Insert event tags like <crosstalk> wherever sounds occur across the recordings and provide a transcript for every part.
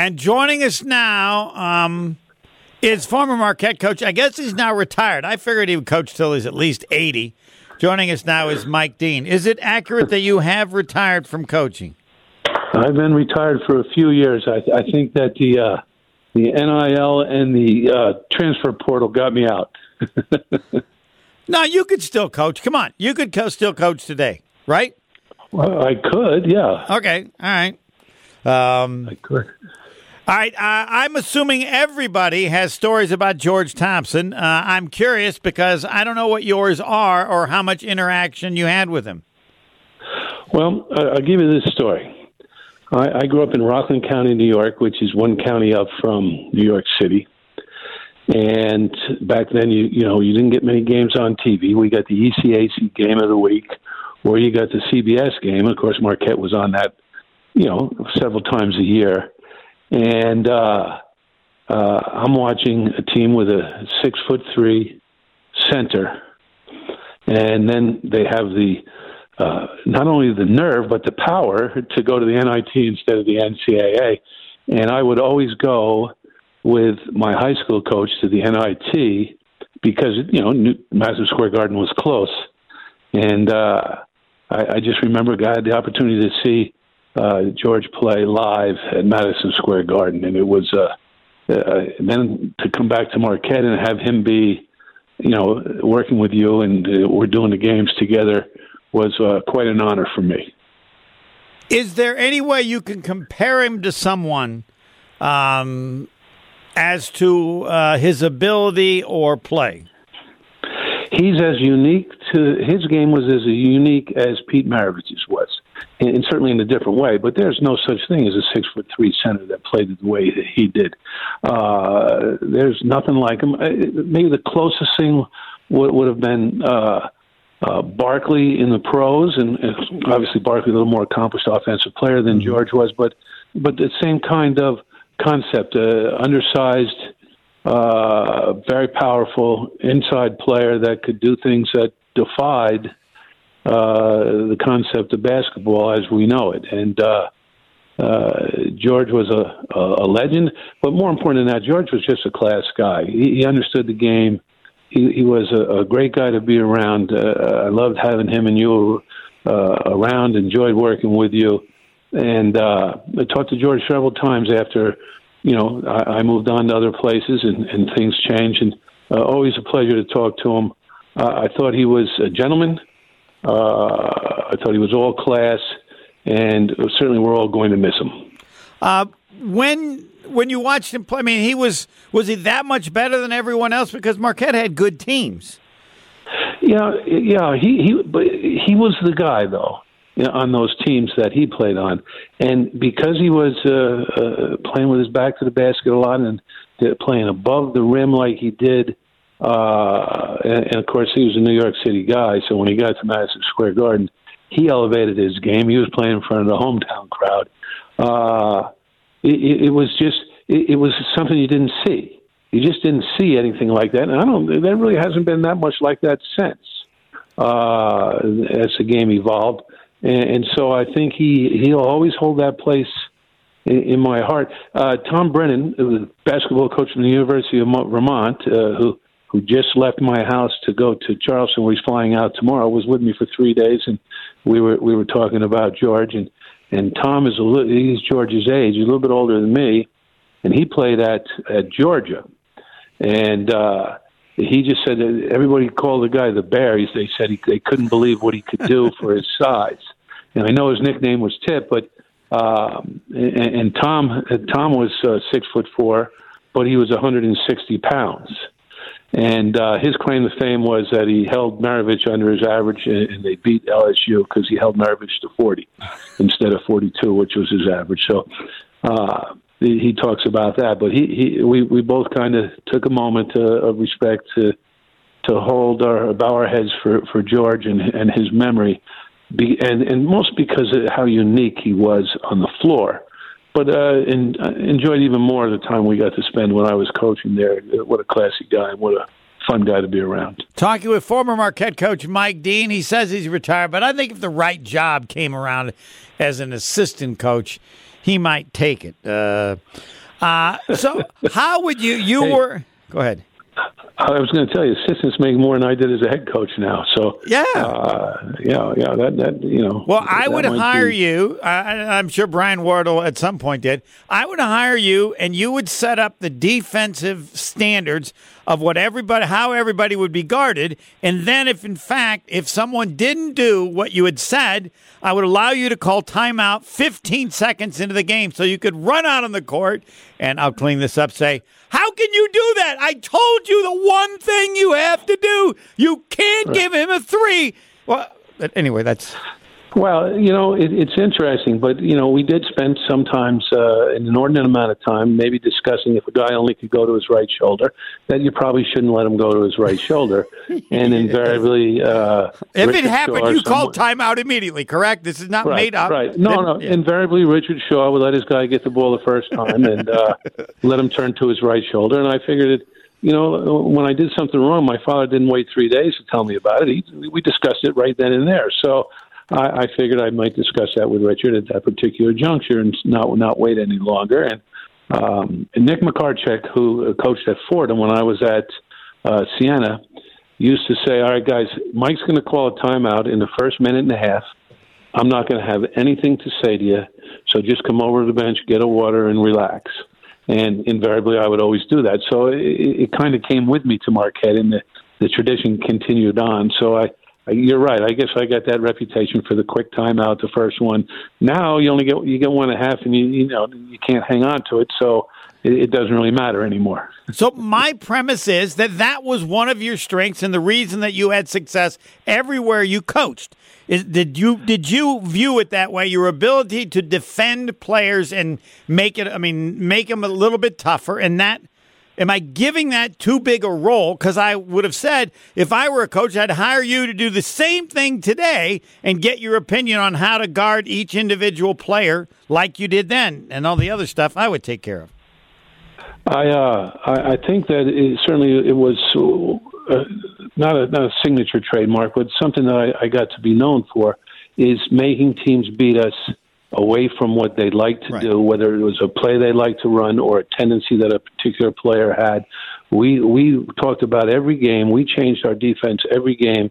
And joining us now um, is former Marquette coach. I guess he's now retired. I figured he would coach till he's at least 80. Joining us now is Mike Deane. Is it accurate that you have retired from coaching? I've been retired for a few years. I, I think that the uh, the NIL and the uh, transfer portal got me out. <laughs> no, you could still coach. Come on, you could co- still coach today, right? Well, I could, yeah. Okay, all right. Um, I could. All right, uh, I'm assuming everybody has stories about George Thompson. Uh, I'm curious because I don't know what yours are or how much interaction you had with him. Well, I'll give you this story. I, I grew up in Rockland County, New York, which is one county up from New York City. And back then, you you know, you didn't get many games on TV. We got the ECAC game of the week, or you got the CBS game. Of course, Marquette was on that, you know, several times a year. And uh, uh, I'm watching a team with a six foot three center, and then they have the uh, not only the nerve but the power to go to the NIT instead of the NCAA. And I would always go with my high school coach to the NIT because you know New, Madison Square Garden was close, and uh, I, I just remember I had the opportunity to see uh, George play live at Madison Square Garden, and it was uh, uh, then to come back to Marquette and have him be, you know, working with you and uh, we're doing the games together was uh, quite an honor for me. Is there any way you can compare him to someone um, as to uh, his ability or play? He's as unique to his game was as unique as Pete Maravich's was, and certainly in a different way. But there's no such thing as a six foot three center that played the way that he did. Uh, there's nothing like him. Uh, maybe the closest thing would, would have been. Uh, uh, Barkley in the pros, and, and obviously Barkley a little more accomplished offensive player than mm-hmm. George was, but but the same kind of concept, uh, undersized, uh, very powerful inside player that could do things that defied uh, the concept of basketball as we know it. And uh, uh, George was a, a legend, but more important than that, George was just a class guy. He, he understood the game. He, he was a, a great guy to be around. Uh, I loved having him and you uh, around. Enjoyed working with you. And uh, I talked to George several times after you know, I, I moved on to other places and, and things changed. And uh, always a pleasure to talk to him. Uh, I thought he was a gentleman. Uh, I thought he was all class, and certainly we're all going to miss him. Uh, when when you watched him play, I mean, he was was he that much better than everyone else because Marquette had good teams. Yeah, yeah, he he but he was the guy though you know, on those teams that he played on, and because he was uh, uh, playing with his back to the basket a lot and playing above the rim like he did, uh, and, and of course he was a New York City guy, so when he got to Madison Square Garden, he elevated his game. He was playing in front of the hometown crowd. Uh, it, it was just it, it was something you didn't see. You just didn't see anything like that, and I don't. There really hasn't been that much like that since uh, as the game evolved and, and so I think he he'll always hold that place in, my heart. Uh, Tom Brennan, the basketball coach from the University of Vermont, uh, who who just left my house to go to Charleston, where he's flying out tomorrow, was with me for three days, and we were we were talking about George and and Tom is a little he's George's age, he's a little bit older than me, and he played at at Georgia, and. uh he just said that everybody called the guy the bear. They said he, they couldn't believe what he could do <laughs> for his size. And I know his nickname was Tip, but um, and, and Tom Tom was uh, six foot four, but he was 160 pounds. And uh, his claim to fame was that he held Maravich under his average, and they beat LSU because he held Maravich to 40 instead of 42, which was his average. So uh, he talks about that. But he, he we we both kind of took a moment to, of respect to to hold our bow our heads for for George and and his memory, Be, and and most because of how unique he was on the floor. But uh, and uh, enjoyed even more the time we got to spend when I was coaching there. What a classy guy! And what a fun guy to be around. Talking with former Marquette coach Mike Deane, he says he's retired, but I think if the right job came around as an assistant coach, he might take it. Uh, uh, so <laughs> how would you? You Hey. were. Go ahead. I was going to tell you, assistants make more than I did as a head coach now. So Yeah. uh, yeah, yeah, that that you know. Well, I would hire be- you. I, I'm sure Brian Wardle at some point did. I would hire you, and you would set up the defensive standards of what everybody, how everybody would be guarded, and then if in fact if someone didn't do what you had said, I would allow you to call timeout 15 seconds into the game, so you could run out on the court. And I'll clean this up. Say, how can you do that? I told you the one thing you have to do. You can't give him a three. Well, anyway, that's. Well, you know, it, it's interesting, but you know, we did spend sometimes uh, an inordinate amount of time maybe discussing if a guy only could go to his right shoulder, that you probably shouldn't let him go to his right shoulder, <laughs> and invariably, uh, If Richard it happened, Shaw you called timeout immediately, correct? This is not Right, made up. right? No, Then- no. yeah. Invariably, Richard Shaw would let his guy get the ball the first time and uh, <laughs> let him turn to his right shoulder, and I figured it. You know, when I did something wrong, my father didn't wait three days to tell me about it. He, we discussed it right then and there. So I, I figured I might discuss that with Richard at that particular juncture and not not wait any longer. And, um, and Nick Macarchuk, who coached at Fordham when I was at uh, Siena, used to say, "All right, guys, Mike's going to call a timeout in the first minute and a half. I'm not going to have anything to say to you, so just come over to the bench, get a water, and relax." And invariably, I would always do that. So it, it kind of came with me to Marquette, and the, the tradition continued on. So I, you're right. I guess I got that reputation for the quick timeout, the first one. Now you only get you get one and a half, and you you know you can't hang on to it. So it, it doesn't really matter anymore. So my premise is that that was one of your strengths and the reason that you had success everywhere you coached. Is, did you did you view it that way? Your ability to defend players and make it, I mean, make them a little bit tougher, and that. Am I giving that too big a role? Because I would have said if I were a coach, I'd hire you to do the same thing today and get your opinion on how to guard each individual player like you did then, and all the other stuff I would take care of. I uh, I, I think that it, certainly it was uh, not a not a signature trademark, but something that I, I got to be known for is making teams beat us away from what they like to Right. do, whether it was a play they like to run or a tendency that a particular player had. We we talked about every game. We changed our defense every game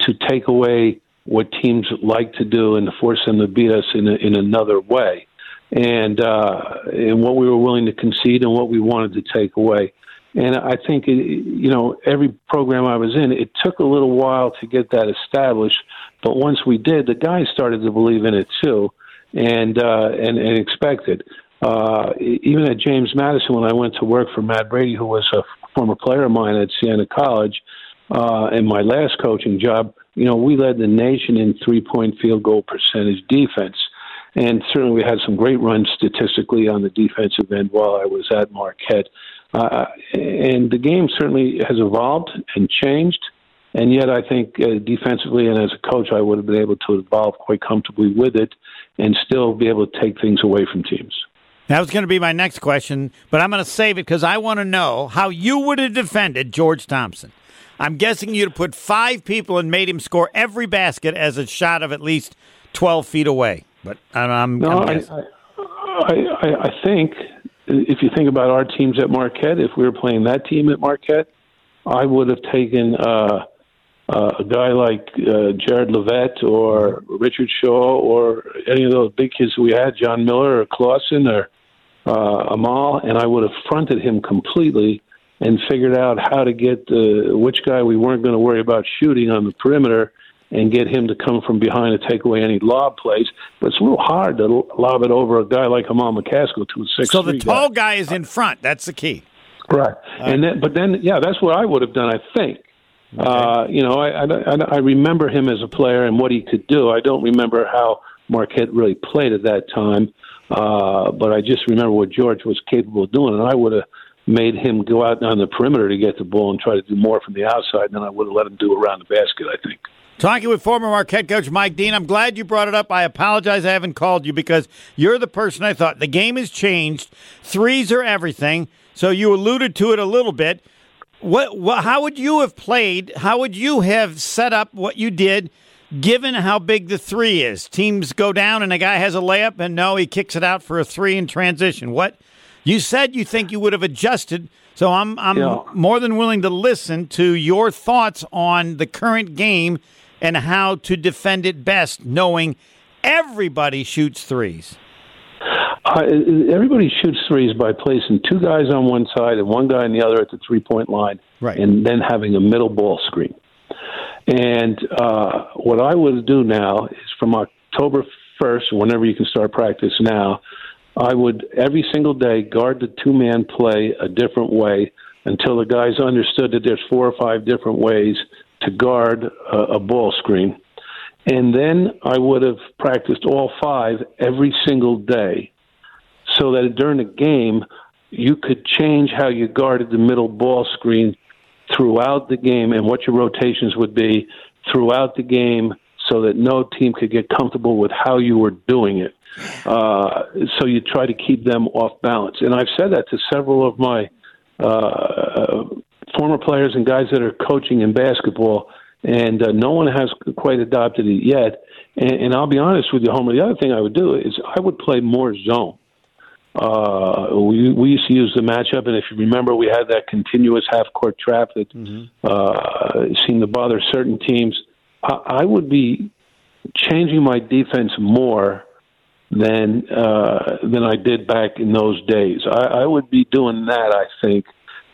to take away what teams like to do and to force them to beat us in a, in another way and uh, and what we were willing to concede and what we wanted to take away. And I think it, you know every program I was in, it took a little while to get that established, but once we did, the guys started to believe in it too, and uh, and, and expect it. Uh, even at James Madison, when I went to work for Matt Brady, who was a former player of mine at Siena College, uh, and my last coaching job, you know, we led the nation in three-point field goal percentage defense. And certainly we had some great runs statistically on the defensive end while I was at Marquette. Uh, and the game certainly has evolved and changed. And yet, I think uh, defensively and as a coach, I would have been able to evolve quite comfortably with it and still be able to take things away from teams. That was going to be my next question, but I'm going to save it because I want to know how you would have defended George Thompson. I'm guessing you'd have put five people and made him score every basket as a shot of at least 12 feet away. But I'm, I'm, No, I'm I. I, I, I think if you think about our teams at Marquette, if we were playing that team at Marquette, I would have taken uh, uh, a guy like uh, Jared Levette or Richard Shaw or any of those big kids we had, John Miller or Clausen or uh, Amal, and I would have fronted him completely and figured out how to get uh, which guy we weren't going to worry about shooting on the perimeter and get him to come from behind to take away any lob plays. But it's a little hard to lob it over a guy like Amal McCaskill to a six. so the tall guy is in front. That's the key. Right. And then, but then, yeah, that's what I would have done. I think. Uh, you know, I, I I remember him as a player and what he could do. I don't remember how Marquette really played at that time, uh, but I just remember what George was capable of doing, and I would have made him go out on the perimeter to get the ball and try to do more from the outside than I would have let him do around the basket. I think. Talking with former Marquette coach Mike Deane, I'm glad you brought it up. I apologize I haven't called you because you're the person I thought. The game has changed. Threes are everything. So you alluded to it a little bit. What, what how would you have played? How would you have set up what you did given how big the three is. Teams go down and a guy has a layup, and no, he kicks it out for a three in transition. What you said you think you would have adjusted, so I'm I'm Yeah. more than willing to listen to your thoughts on the current game and how to defend it best, knowing everybody shoots threes. Uh, everybody shoots threes by placing two guys on one side and one guy on the other at the three point line, Right. and then having a middle ball screen. And uh, what I would do now is from October 1st, whenever you can start practice now, I would every single day guard the two man play a different way until the guys understood that there's four or five different ways to guard a, a ball screen. And then I would have practiced all five every single day so that during the game you could change how you guarded the middle ball screen throughout the game and what your rotations would be throughout the game so that no team could get comfortable with how you were doing it. Uh, so you try to keep them off balance. And I've said that to several of my uh, former players and guys that are coaching in basketball, and uh, no one has quite adopted it yet. And, and I'll be honest with you, Homer. The other thing I would do is I would play more zone. Uh, we we used to use the matchup, and if you remember, we had that continuous half court trap that uh, seemed to bother certain teams. I, I would be changing my defense more than uh, than I did back in those days. I, I would be doing that. I think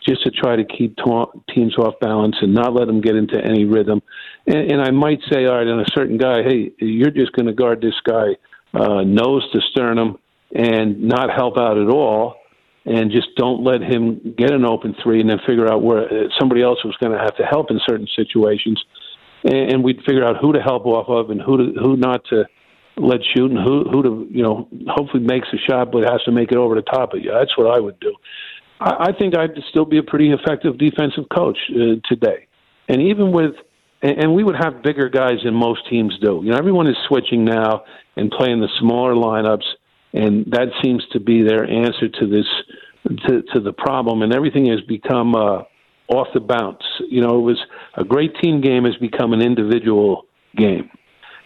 just to try to keep to- teams off balance and not let them get into any rhythm. And, and I might say, all right, on a certain guy, hey, you're just going to guard this guy uh, nose to sternum and not help out at all. And just don't let him get an open three, and then figure out where uh, somebody else was going to have to help in certain situations, and, we'd figure out who to help off of and who to who not to let shoot and who who to you know hopefully makes a shot but has to make it over the top of you. That's what I would do. I, I think I'd still be a pretty effective defensive coach uh, today, and even with and we would have bigger guys than most teams do. You know, everyone is switching now and playing the smaller lineups, and that seems to be their answer to this to, to the problem. And everything has become uh, off the bounce. You know, it was a great team game has become an individual game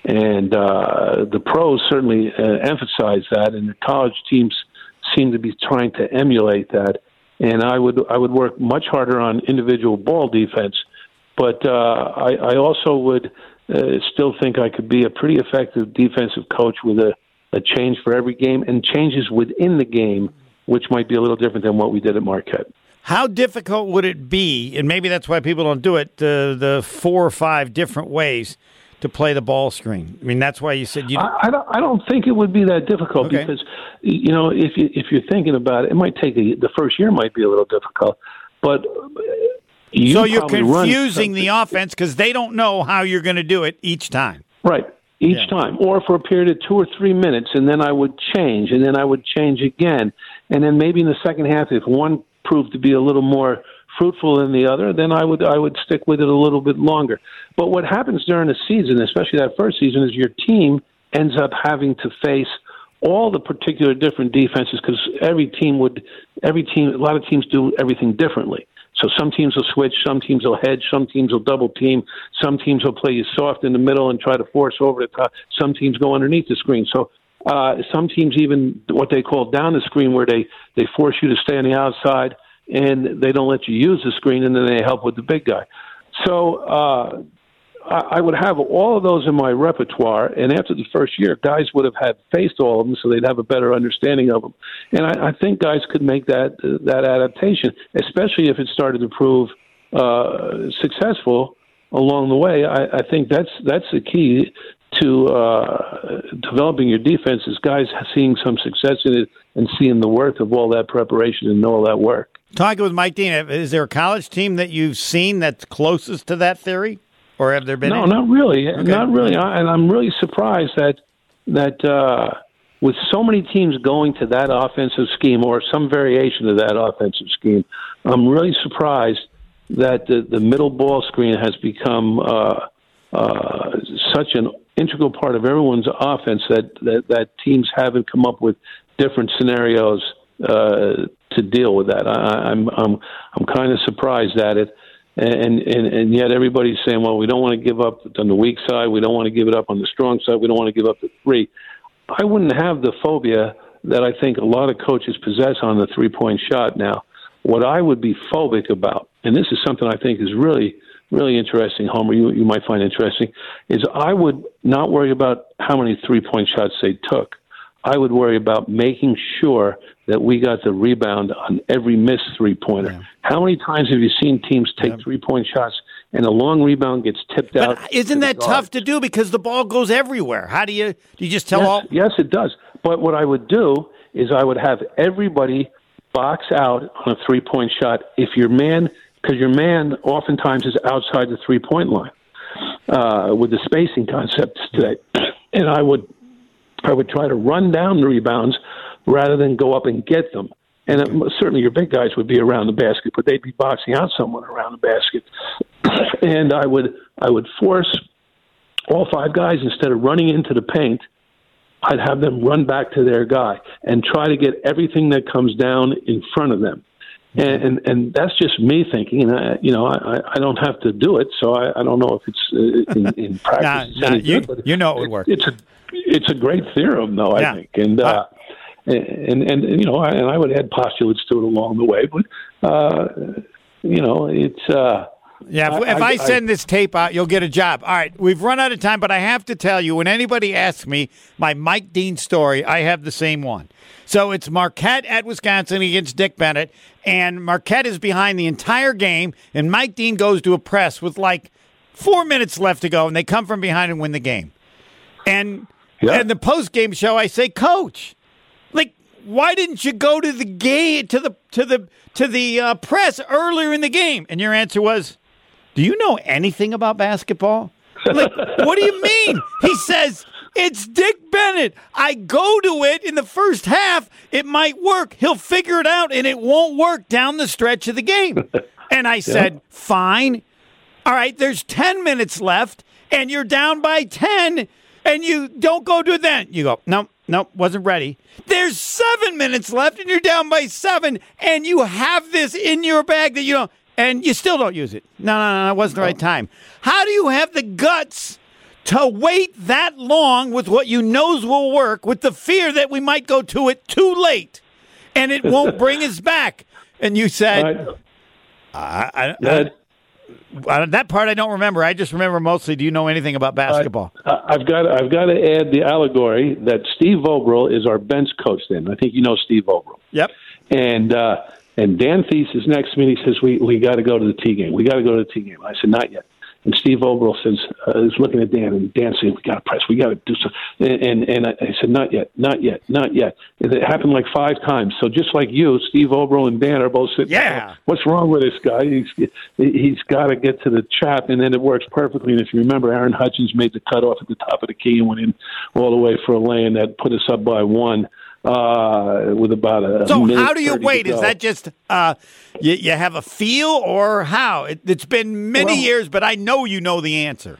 and uh, the pros certainly uh, emphasize that, and the college teams seem to be trying to emulate that. And I would I would work much harder on individual ball defense, but uh, I, I also would uh, still think I could be a pretty effective defensive coach with a, a change for every game and changes within the game, which might be a little different than what we did at Marquette. How difficult would it be, and maybe that's why people don't do it, the, the four or five different ways to play the ball screen? I mean, that's why you said you. I, I don't. I don't think it would be that difficult Okay. because you know if you if you're thinking about it, it might take a, the first year might be a little difficult, but uh, you so you're confusing the offense because they don't know how you're going to do it each time. right each Yeah. time, or for a period of two or three minutes, and then I would change, and then I would change again, and then maybe in the second half, if one proved to be a little more fruitful than the other, then I would I would stick with it a little bit longer. But what happens during the season, especially that first season, is your team ends up having to face all the particular different defenses because every team would every team a lot of teams do everything differently. So some teams will switch, some teams will hedge, some teams will double team, some teams will play you soft in the middle and try to force over the top. Some teams go underneath the screen. So uh, some teams even what they call down the screen, where they they force you to stay on the outside and they don't let you use the screen, and then they help with the big guy. So uh, I would have all of those in my repertoire, and after the first year, guys would have had faced all of them, so they'd have a better understanding of them. And I, I think guys could make that uh, that adaptation, especially if it started to prove uh, successful along the way. I, I think that's that's the key to uh, developing your defense is guys seeing some success in it and seeing the worth of all that preparation and all that work. Talking with Mike Deane, is there a college team that you've seen that's closest to that theory, or have there been? No, any? not really, not really. I, and I'm really surprised that that uh, with so many teams going to that offensive scheme or some variation of that offensive scheme, I'm really surprised that the, the middle ball screen has become uh, uh, such an integral part of everyone's offense that, that that teams haven't come up with different scenarios uh, to deal with that. I, I'm I'm I'm kind of surprised at it, and and and yet everybody's saying, well, we don't want to give up on the weak side, we don't want to give it up on the strong side, we don't want to give up the three. I wouldn't have the phobia that I think a lot of coaches possess on the three point shot now. What I would be phobic about, and this is something I think is really really interesting, Homer, you, you might find interesting, is I would not worry about how many three point shots they took. I would worry about making sure that we got the rebound on every missed three pointer. Yeah. How many times have you seen teams take yeah. three point shots and a long rebound gets tipped but out? Isn't that tough to do because the ball goes everywhere? How do you do you just tell yes, all Yes, it does. But what I would do is I would have everybody box out on a three point shot if your man because your man oftentimes is outside the three point line uh, with the spacing concepts today. <clears throat> And I would I would try to run down the rebounds rather than go up and get them. And it, certainly your big guys would be around the basket, but they'd be boxing out someone around the basket. <clears throat> and I would I would force all five guys instead of running into the paint. I'd have them run back to their guy and try to get everything that comes down in front of them. And, and and that's just me thinking, and I, you know, I, I don't have to do it, so I, I don't know if it's uh, in, in <laughs> practice. nah, nah, you, good, you know it would work. It's a it's a great theorem, though. I yeah. think, and uh, and, and and you know, I, and I would add postulates to it along the way, but uh, you know, it's. Uh, yeah, if, I, if I, I, send this tape out, you'll get a job. All right, we've run out of time, but I have to tell you, when anybody asks me my Mike Deane story, I have the same one. So it's Marquette at Wisconsin against Dick Bennett, and Marquette is behind the entire game, and Mike Deane goes to a press with like four minutes left to go, and they come from behind and win the game. And yeah. and the post game show, I say, Coach, like, why didn't you go to the game to the to the to the uh, press earlier in the game? And your answer was, Do you know anything about basketball? Like, what do you mean? He says it's Dick Bennett. I go to it in the first half. It might work. He'll figure it out, and it won't work down the stretch of the game. <laughs> And I said, yeah. fine. All right, there's 10 minutes left, and you're down by 10, and you don't go to it then. You go, no, no, wasn't ready. There's seven minutes left, and you're down by seven, and you have this in your bag that you don't, and you still don't use it. No, no, no, it wasn't the right time. How do you have the guts to wait that long with what you knows will work with the fear that we might go to it too late and it won't <laughs> bring us back. And you said, I, I, I, that part I don't remember. I just remember mostly. Do you know anything about basketball? I've got I've got to add the allegory that Steve Vogel is our bench coach. Then I think you know Steve Vogel. Yep. And uh, and Dan Thies is next to me. And He says we we got to go to the T game. We got to go to the T game. I said not yet. And Steve Vogel says, uh, is looking at Dan, and Dan saying, "We got to press. We got to do something." And, and and I said, "Not yet, not yet, not yet." And It happened like five times. So just like you, Steve Vogel and Dan are both sitting. Yeah. What's wrong with this guy? He's he's got to get to the chap, and then it works perfectly. And if you remember, Aaron Hutchins made the cutoff at the top of the key and went in all the way for a lane that put us up by one uh, with about a. So how do you wait? Is that just uh, you, you have a feel, or how? It, has been many well, years, but I know you know the answer.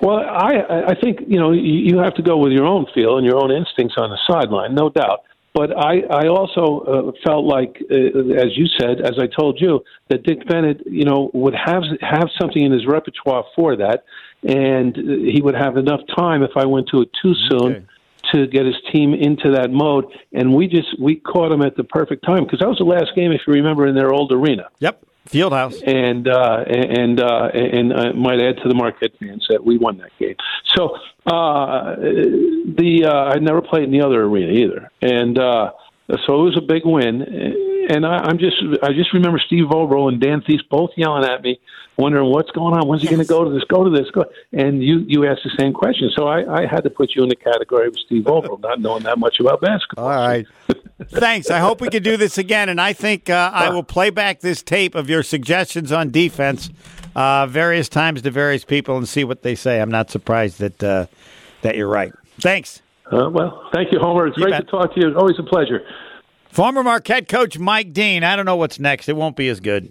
Well, I I think you know you have to go with your own feel and your own instincts on the sideline, no doubt. But I, I also uh, felt like, uh, as you said, as I told you, that Dick Bennett, you know, would have have something in his repertoire for that, and he would have enough time if I went to it too soon. Okay to get his team into that mode. And we just we caught him at the perfect time because that was the last game, if you remember, in their old arena. Yep. Fieldhouse, and uh, and uh, and I might add to the Marquette fans that we won that game. So uh, the uh, I never played in the other arena either, and uh, so it was a big win. And I, I'm just I just remember Steve Vogel and Dan Thies both yelling at me wondering what's going on. When's he going to go to this? Go to this? Go. And you you asked the same question, so I, I had to put you in the category of Steve Vogel, not knowing that much about basketball. All right. <laughs> Thanks. I hope we can do this again, and I think uh, I will play back this tape of your suggestions on defense uh, various times to various people and see what they say. I'm not surprised that uh, that you're right. Thanks. Uh, well, thank you, Homer. It's you great bet. to talk to you. Always a pleasure. Former Marquette coach Mike Deane. I don't know what's next. It won't be as good.